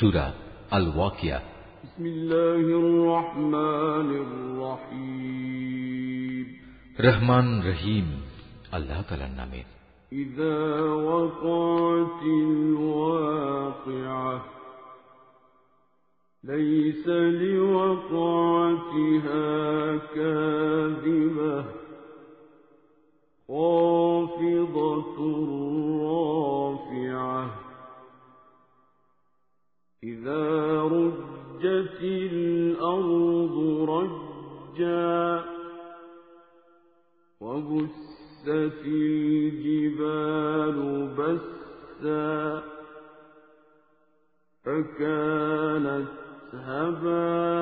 سورة الواقية بسم الله الرحمن الرحيم. رحمن رحيم. الله تعالى نامه إذا وقعت الواقعة ليس لوقعتها كاذبة خافضة إذا رجت الأرض رجا وبست الجبال بسا فكانت هباء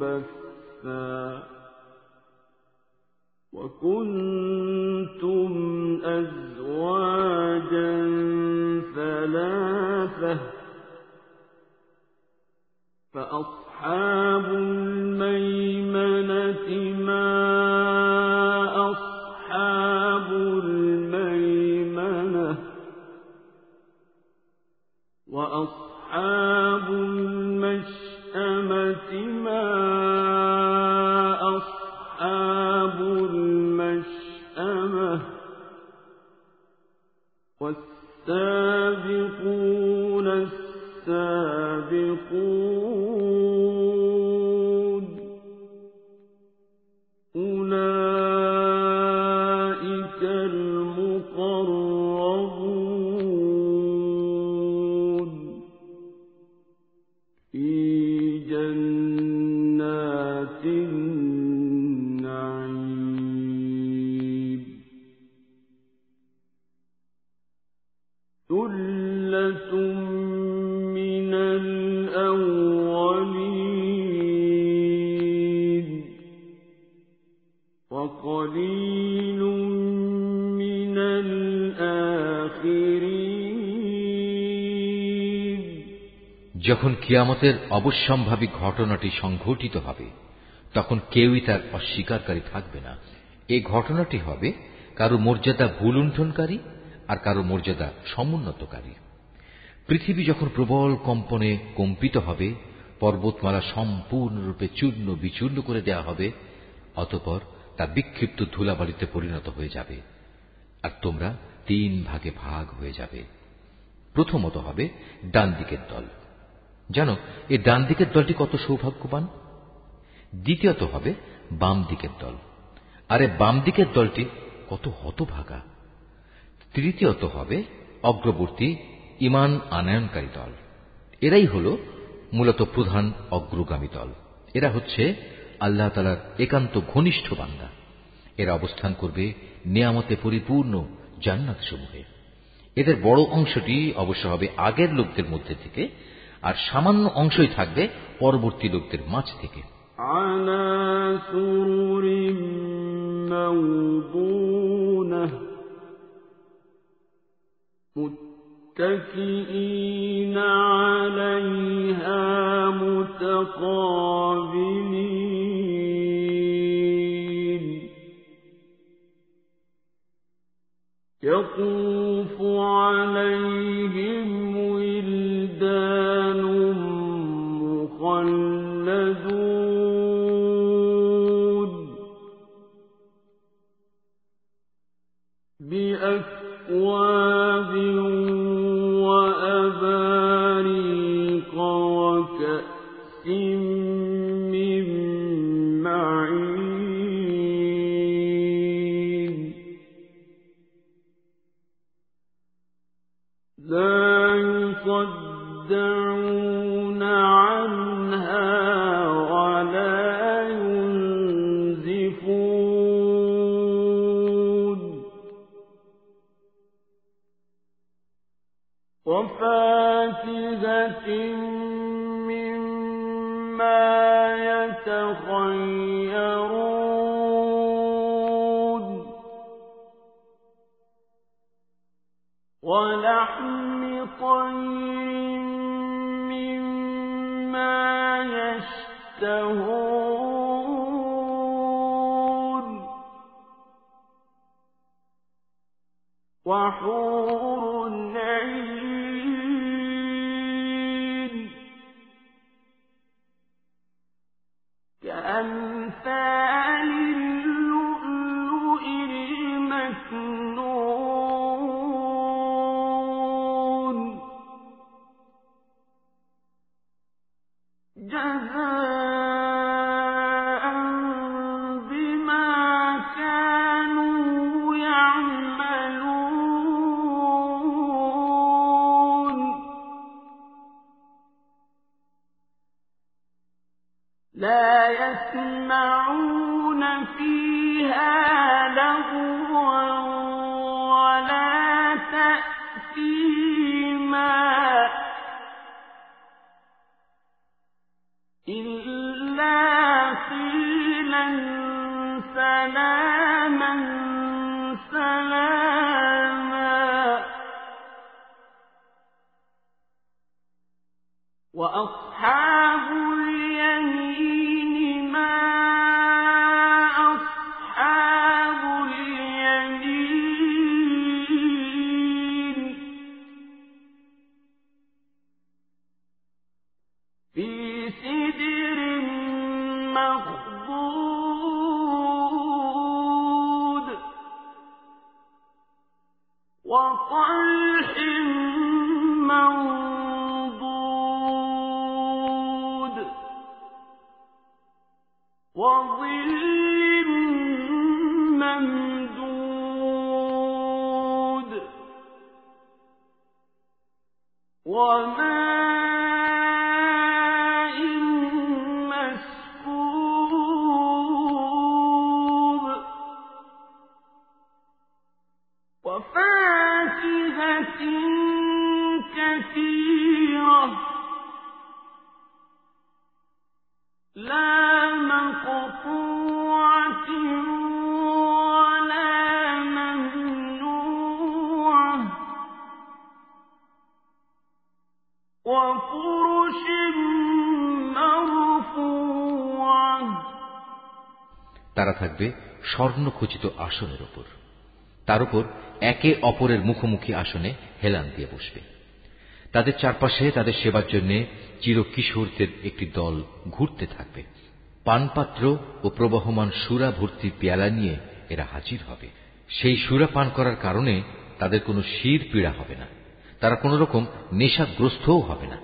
منبثا وكنتم যখন কিয়ামতের অবশ্যম্ভাবী ঘটনাটি সংঘটিত হবে, তখন কেউই তার অস্বীকারী থাকবে না। এই ঘটনাটি হবে কারও মর্যাদা ভুলুণ্ঠনকারী আর কারও মর্যাদা সমুন্নতকারী। পৃথিবী যখন প্রবল কম্পনে কম্পিত হবে, পর্বতমালা সম্পূর্ণরূপে চূর্ণ বিচূর্ণ করে দেয়া হবে, অতপর তা বিক্ষিপ্ত ধুলাবালিতে পরিণত হয়ে যাবে আর তোমরা তিন ভাগে ভাগ হয়ে যাবে। প্রথমত হবে ডান দিকের দল। জানো এই ডান দিকের দলটি কত সৌভাগ্যবান? দ্বিতীয়ত হবে বাম দিকের দল। আরে, বাম দিকের দলটি কত হতভাগা। তৃতীয়ত হবে অগ্রবর্তী ইমান আনয়নকারী দল। এরাই হল মূলত প্রধান অগ্রগামী দল। এরা হচ্ছে আল্লাহ তালার একান্ত ঘনিষ্ঠ বান্দা। এরা অবস্থান করবে নিয়ামতে পরিপূর্ণ জান্নাত সমূহে এদের বড় অংশটি অবশ্য হবে আগের লোকদের মধ্যে থেকে আর সামান্য অংশই থাকবে পরবর্তী লোকদের মাঝ থেকে على سرر موضونة متكئين عليها متقابلين يطوف عليهم مما يتخيرون لها لا مقطوعة ولا ممنوعة وفرش مرفوعة তারা থাকবে স্বর্ণখচিত আসনের ওপর তার উপর একে অপরের মুখোমুখি আসনে হেলান দিয়ে বসবে তাদের চারপাশে তাদের সেবার জন্য চিরকিশোরদের একটি দল ঘুরতে থাকবে। পানপাত্র ও প্রবহমান সুরা ভর্তি পেয়ালা নিয়ে এরা হাজির হবে। সেই সুরা পান করার কারণে তাদের কোনো শির পীড়া হবে না। তারা কোন রকম নেশাগ্রস্তও হবে না।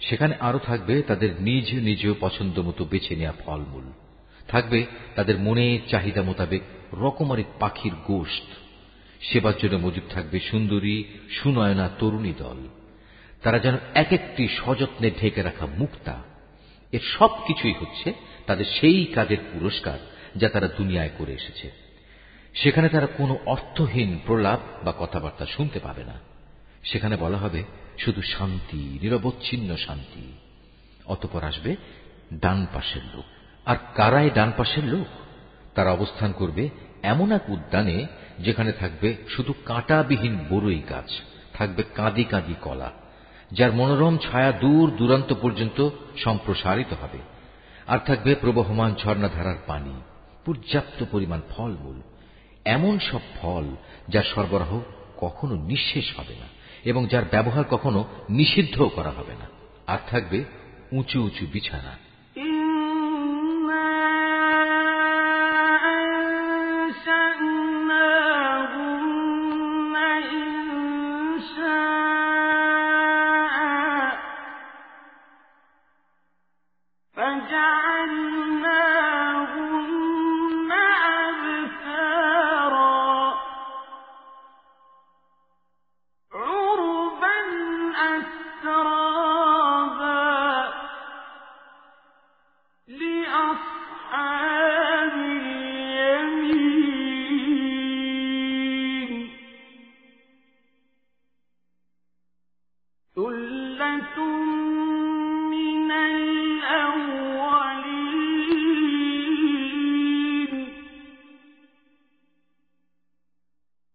সেখানে আরও থাকবে তাদের নিজ নিজ পছন্দ মতো বেছে নেওয়া ফলমূল। থাকবে তাদের মনের চাহিদা মোতাবেক রকমারি পাখির গোশত। সেবার জন্য মজুদ থাকবে সুন্দরী, সুনয়না তরুণী দল। তারা যেন এক একটি সযত্নে ঢেকে রাখা মুক্তা। এর সব কিছুই হচ্ছে তাদের সেই কাজের পুরস্কার যা তারা দুনিয়ায় করে এসেছে। সেখানে তারা কোনো অর্থহীন প্রলাপ বা কথাবার্তা শুনতে পাবে না। সেখানে বলা হবে শুধু শান্তি, নিরবচ্ছিন্ন শান্তি। অতপর আসবে ডান পাশের লোক। আর কারাই ডান পাশের লোক? তারা অবস্থান করবে এমন এক উদ্যানে যেখানে থাকবে শুধু কাঁটাবিহীন বড়ই গাছ, থাকবে কাঁদি কাঁদি কলা। যার মনোরম ছায়া দূর দূরান্ত পর্যন্ত সম্প্রসারিত হবে। আর থাকবে প্রবহমান ঝর্ণাধারার পানি, পর্যাপ্ত পরিমাণ ফলমূল, এমন সব ফল যার সরবরাহ কখনো নিঃশেষ হবে না এবং যার ব্যবহার কখনো নিষিদ্ধও করা হবে না। আর থাকবে উঁচু উঁচু বিছানা।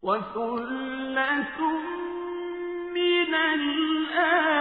وثلة من الآخرين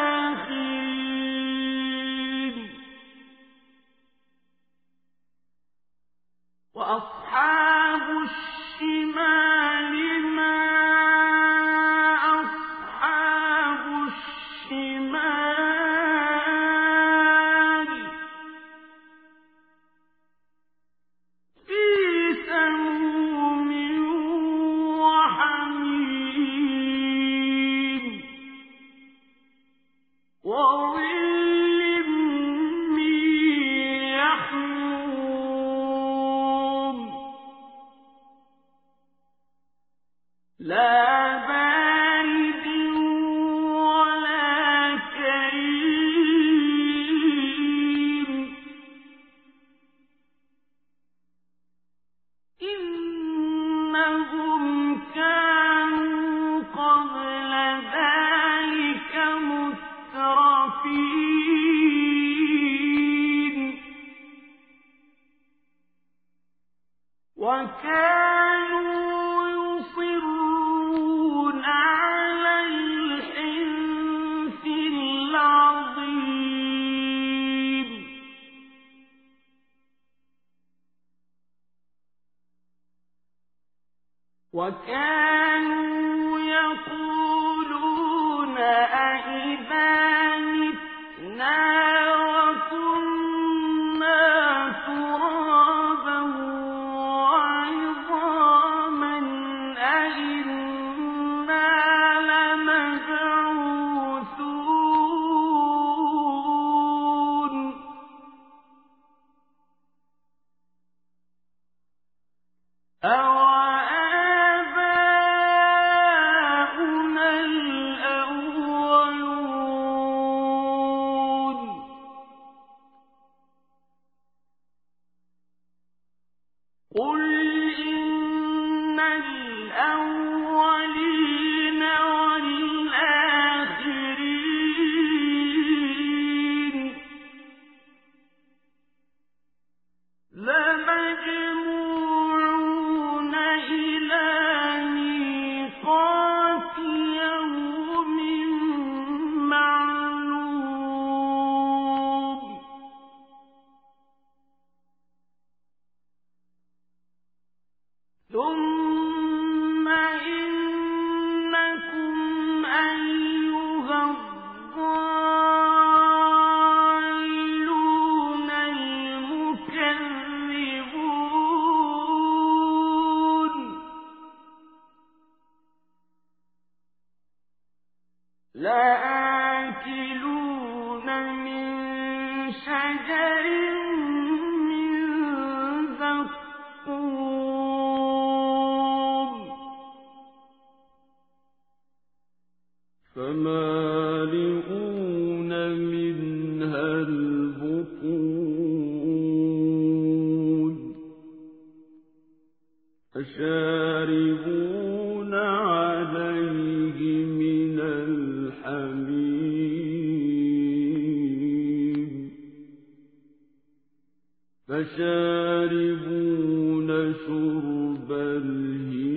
فَشَارِبُونَ شُرْبَ الْهِيمِ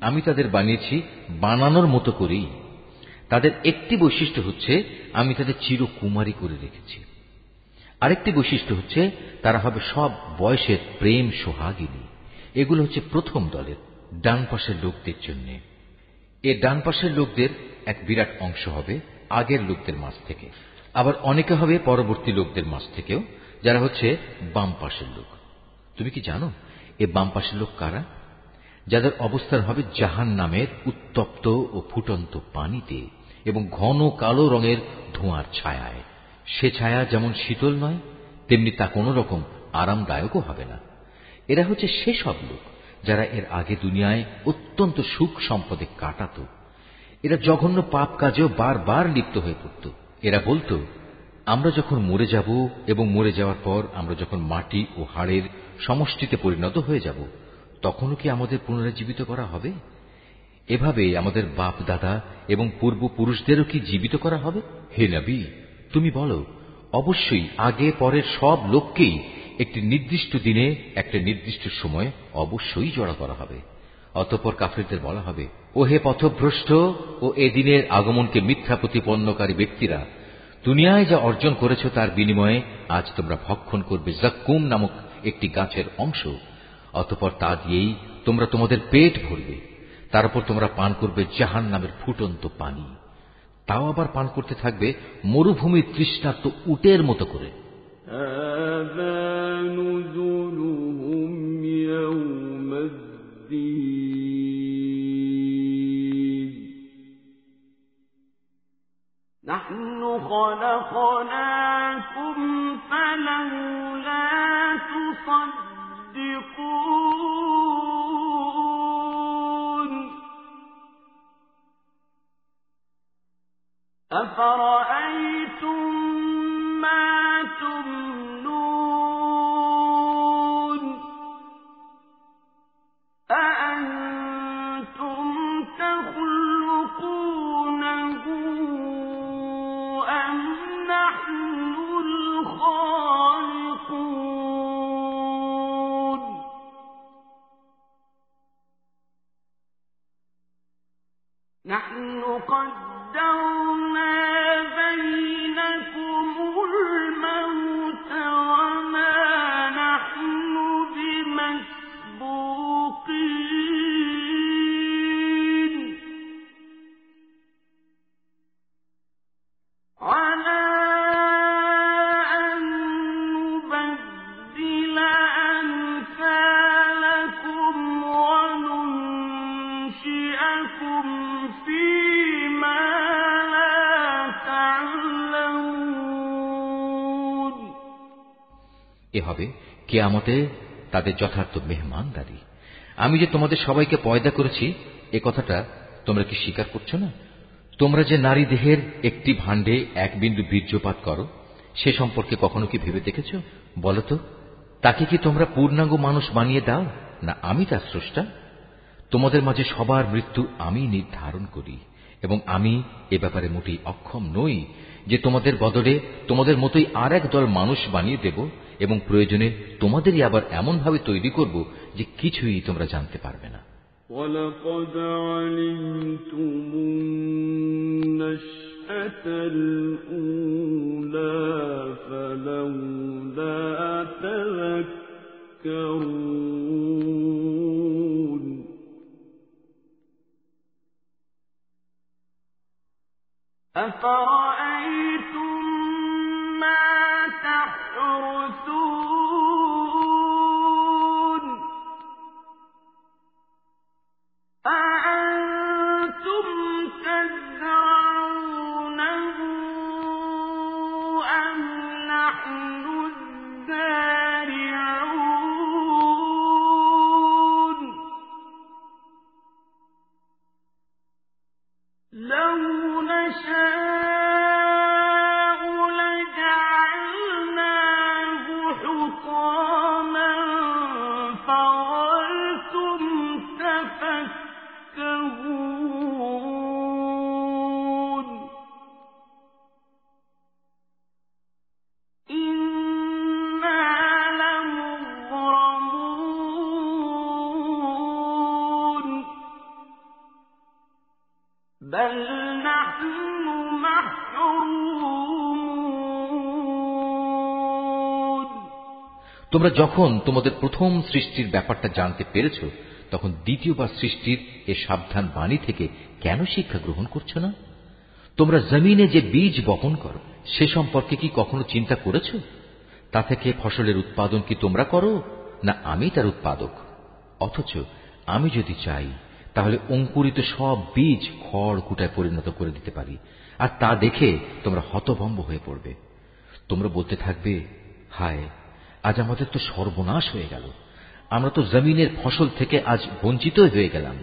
আমি তাদের বানিয়েছি বানানোর মতো করেই তাদের একটি বৈশিষ্ট্য হচ্ছে আমি তাদের চিরকুমারী করে রেখেছি আরেকটি বৈশিষ্ট্য হচ্ছে তারা হবে সব বয়সের প্রেম সোহাগিনী এগুলো হচ্ছে প্রথম দলের ডান পাশের লোকদের জন্য এ ডান পাশের লোকদের এক বিরাট অংশ হবে আগের লোকদের মাঝ থেকে আবার অনেকে হবে পরবর্তী লোকদের মাঝ থেকেও, যারা হচ্ছে বাম পাশের লোক। তুমি কি জানো এ বাম পাশের লোক কারা? যাদের অবস্থান হবে জাহান নামের উত্তপ্ত ও ফুটন্ত পানিতে এবং ঘন কালো রঙের ধোঁয়ার ছায়ায়। সে ছায়া যেমন শীতল নয়, তেমনি তা কোনো রকম আরামদায়কও হবে না। এরা হচ্ছে সেসব লোক যারা এর আগে দুনিয়ায় অত্যন্ত সুখ সম্পদে কাটাত। এরা জঘন্য পাপ কাজেও বারবার লিপ্ত হয়ে পড়ত। এরা বলতো, আমরা যখন মরে যাব এবং মরে যাওয়ার পর আমরা যখন মাটি ও হাড়ের সমষ্টিতে পরিণত হয়ে যাব, তখনও কি আমাদের পুনরুজ্জীবিত করা হবে? এভাবে আমাদের বাপ দাদা এবং পূর্বপুরুষদেরও কি জীবিত করা হবে? হে নবী, তুমি বলো, অবশ্যই আগে পরের সব লোককেই একটি নির্দিষ্ট দিনে, একটা নির্দিষ্ট সময় অবশ্যই জড়া করা হবে। অতঃপর কাফেরদের বলা হবে ও হে পথভ্রষ্ট ও এ দিনের আগমনকে মিথ্যা প্রতিপন্নকারী ব্যক্তিরা, দুনিয়ায় যা অর্জন করেছ তার বিনিময়ে আজ তোমরা ভক্ষণ করবে জাক্কুম নামক একটি গাছের অংশ। অতঃপর তা দিয়েই তোমরা তোমাদের পেট ভরবে। তার উপর তোমরা পান করবে জাহান নামের ফুটন্ত পানি। তাও আবার পান করতে থাকবে মরুভূমির তৃষ্ণার্ত উটের মতো করে। نحن خلقناكم فلولا تصدقون. أفرأيتم ما نحن قدرنا হবে, কেয়ামতে তাদের যথার্থ মেহমানদারি। আমি যে তোমাদের সবাইকে পয়দা করেছি, এ কথাটা তোমরা কি স্বীকার করছ না? তোমরা যে নারী দেহের একটি ভাণ্ডে এক বিন্দু বীর্যপাত করো, সে সম্পর্কে কখনো কি ভেবে দেখেছ? বলতো তাকে কি তোমরা পূর্ণাঙ্গ মানুষ বানিয়ে দাও, না আমি তার স্রষ্টা? তোমাদের মাঝে সবার মৃত্যু আমি নির্ধারণ করি, এবং আমি এ ব্যাপারে মোটেই অক্ষম নই যে তোমাদের বদলে তোমাদের মতোই আর এক দল মানুষ বানিয়ে দেব এবং প্রয়োজনে তোমাদেরই আবার এমনভাবে তৈরি করব যে কিছুই তোমরা জানতে পারবে না ولقد علمتم النشأة الأولى فلولا تذكرون أفرأيتم তোমরা যখন তোমাদের প্রথম সৃষ্টির ব্যাপারটা জানতে পেরেছ, তখন দ্বিতীয়বার সৃষ্টির এ সাবধান বাণী থেকে কেন শিক্ষা গ্রহণ করছ না? তোমরা জমিনে যে বীজ বপন করো, সে সম্পর্কে কি কখনো চিন্তা করেছ? তা থেকে ফসলের উৎপাদন কি তোমরা করো, না আমি তার উৎপাদক? অথচ আমি যদি চাই তাহলে অঙ্কুরিত সব বীজ খড় কুটায় পরিণত করে দিতে পারি। আর তা দেখে তোমরা হতভম্ব হয়ে পড়বে। তোমরা বলতে থাকবে, হায়, আজ আমাদের তো সর্বনাশ হয়ে গেল। আমরা তো জমিনের ফসল থেকে আজ বঞ্চিত হয়ে গেলাম।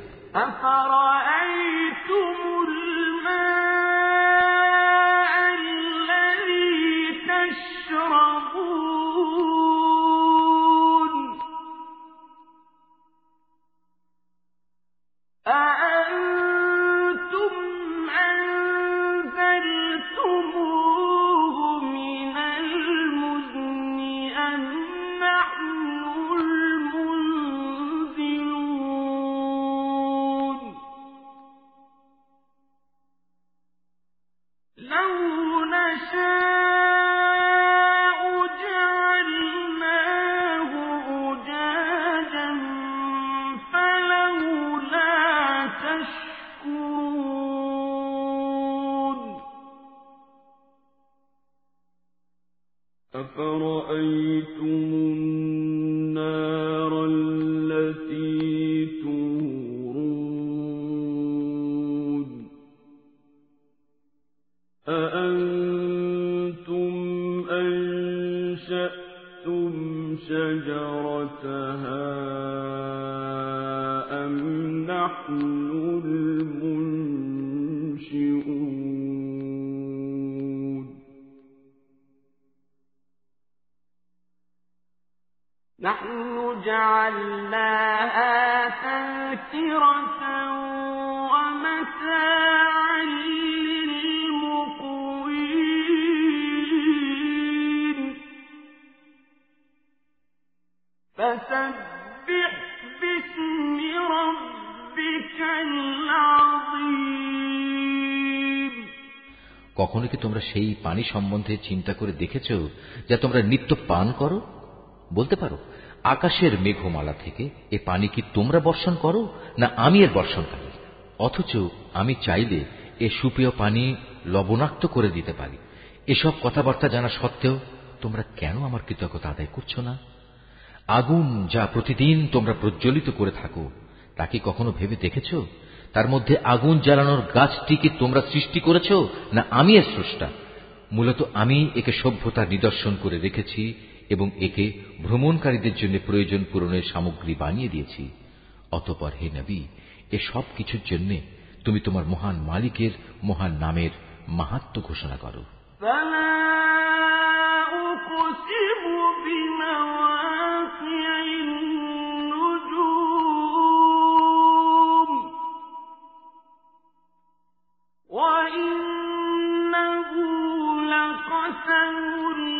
أأنتم أنشأتم شجرتها أم نحن المنشئون؟ نحن جعلناها تذكرة কখনো কি তোমরা সেই পানি সম্বন্ধে চিন্তা করে দেখেছ যা তোমরা নিত্য পান করো? বলতে পারো, আকাশের মেঘমালা থেকে এ পানি কি তোমরা বর্ষণ করো, না আমি এর বর্ষণকারী অথচ আমি চাইলে এ সুপেয় পানি লবণাক্ত করে দিতে পারি। এসব কথাবার্তা জানা সত্ত্বেও তোমরা কেন আমার কৃতজ্ঞতা আদায় করছ না? আগুন যা প্রতিদিন তোমরা প্রজ্বলিত করে থাকো তা কি কখনো ভেবে দেখেছ? তার মধ্যে আগুন জ্বালানোর গাছটিকে তোমরা সৃষ্টি করেছ, না আমি এর স্রষ্টা? মূলত আমি একে সভ্যতার নিদর্শন করে রেখেছি এবং একে ভ্রমণকারীদের জন্য প্রয়োজন পূরণের সামগ্রী বানিয়ে দিয়েছি। অতপর হে নবী, এ সব কিছুর জন্য তুমি তোমার মহান মালিকের মহান নামের মাহাত্ম ঘোষণা করো। وَأَقْسَمُوا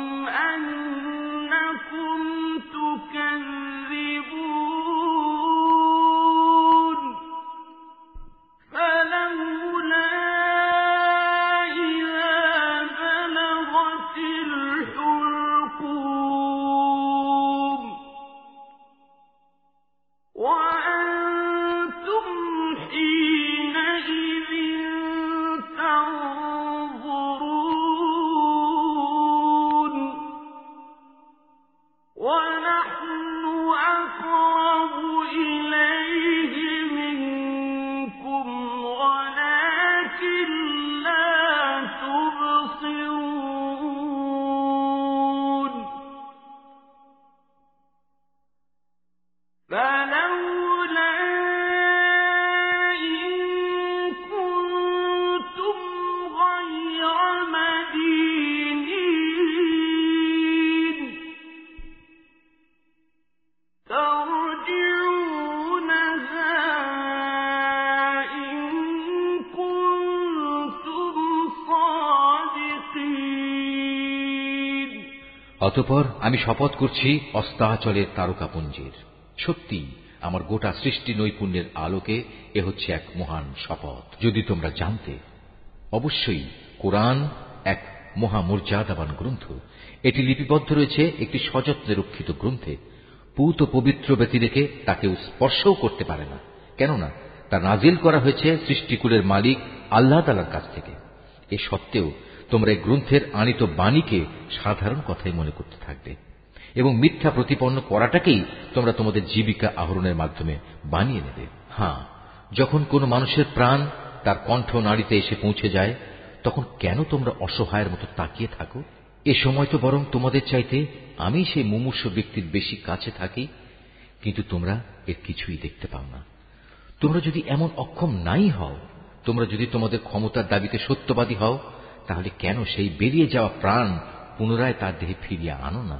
ونحن أقرب অতপর আমি শপথ করছি অস্তাচলের তারকাপুঞ্জের। সত্যি, আমার গোটা সৃষ্টি নৈপুণ্যের আলোকে এ হচ্ছে এক মহান শপথ। যদি তোমরা জানতে, অবশ্যই কোরআন এক মহামর্যাদাবান গ্রন্থ। এটি লিপিবদ্ধ রয়েছে একটি সযত্নে রক্ষিত গ্রন্থে। পুত পবিত্র ব্যতি রেখে তাকেও স্পর্শও করতে পারে না। কেননা, তা নাজিল করা হয়েছে সৃষ্টিকুলের মালিক আল্লাহ তালার কাছ থেকে। এ সত্ত্বেও তোমরা এই গ্রন্থের আনিত বাণীকে সাধারণ কথাই মনে করতে থাকবে এবং মিথ্যা প্রতিপন্ন করাটাকেই তোমরা তোমাদের জীবিকা আহরণের মাধ্যমে বানিয়ে নেবে। হ্যাঁ যখন কোনো মানুষের প্রাণ তার কণ্ঠ নাড়িতে এসে পৌঁছে যায়, তখন কেন তোমরা অসহায়ের মতো তাকিয়ে থাকো? এ সময় তো বরং তোমাদের চাইতে আমি সেই মুমূর্ষ ব্যক্তির বেশি কাছে থাকি, কিন্তু তোমরা এর কিছুই দেখতে পাও না। তোমরা যদি এমন অক্ষম নাই হও, তোমরা যদি তোমাদের ক্ষমতার দাবিতে সত্যবাদী হও তাহলে কেন সেই বেরিয়ে যাওয়া প্রাণ পুনরায় তার দেহে ফিরিয়ে আনো না?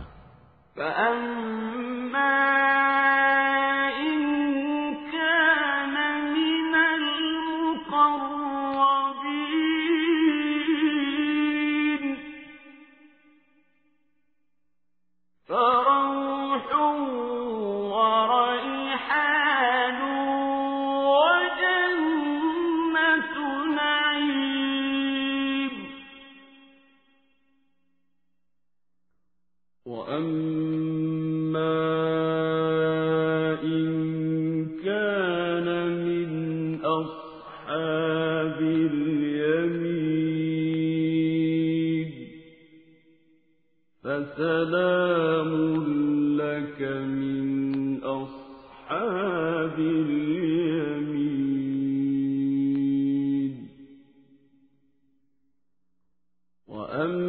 وأما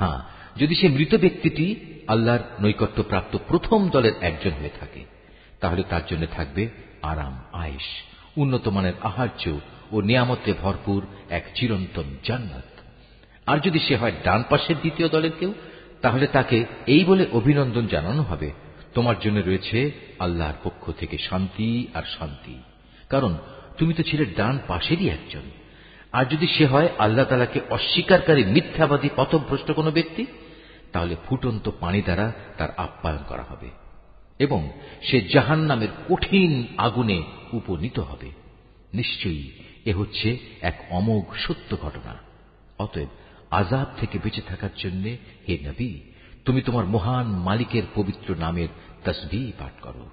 হ্যাঁ যদি সে মৃত ব্যক্তিটি আল্লাহর নৈকট্যপ্রাপ্ত প্রথম দলের একজন হয়ে থাকে, তাহলে তার জন্য থাকবে আরাম আয়েস উন্নত মানের আহার্য ও নিয়ামতে ভরপুর এক চিরন্তন জান্নাত। আর যদি সে হয় ডান পাশের দ্বিতীয় দলের কেউ, তাহলে তাকে এই বলে অভিনন্দন জানানো হবে, তোমার জন্য রয়েছে আল্লাহর পক্ষ থেকে শান্তি আর শান্তি। কারণ তুমি তো ছিলে ডান পাশেরই একজন। আর যদি সে হয় আল্লাহ তালাকে অস্বীকারী মিথ্যাবাদী পথভ্রষ্ট কোনো ব্যক্তি, তাহলে ফুটন্ত পানি দ্বারা তার আপ্যায়ন করা হবে এবং সে জাহান নামের কঠিন আগুনে উপনীত হবে। নিশ্চয়ই এ হচ্ছে এক অমোঘ সত্য ঘটনা। অতএব আজাব থেকে বেঁচে থাকার জন্য হে নবী, তুমি তোমার মহান মালিকের পবিত্র নামের তসবি পাঠ করো।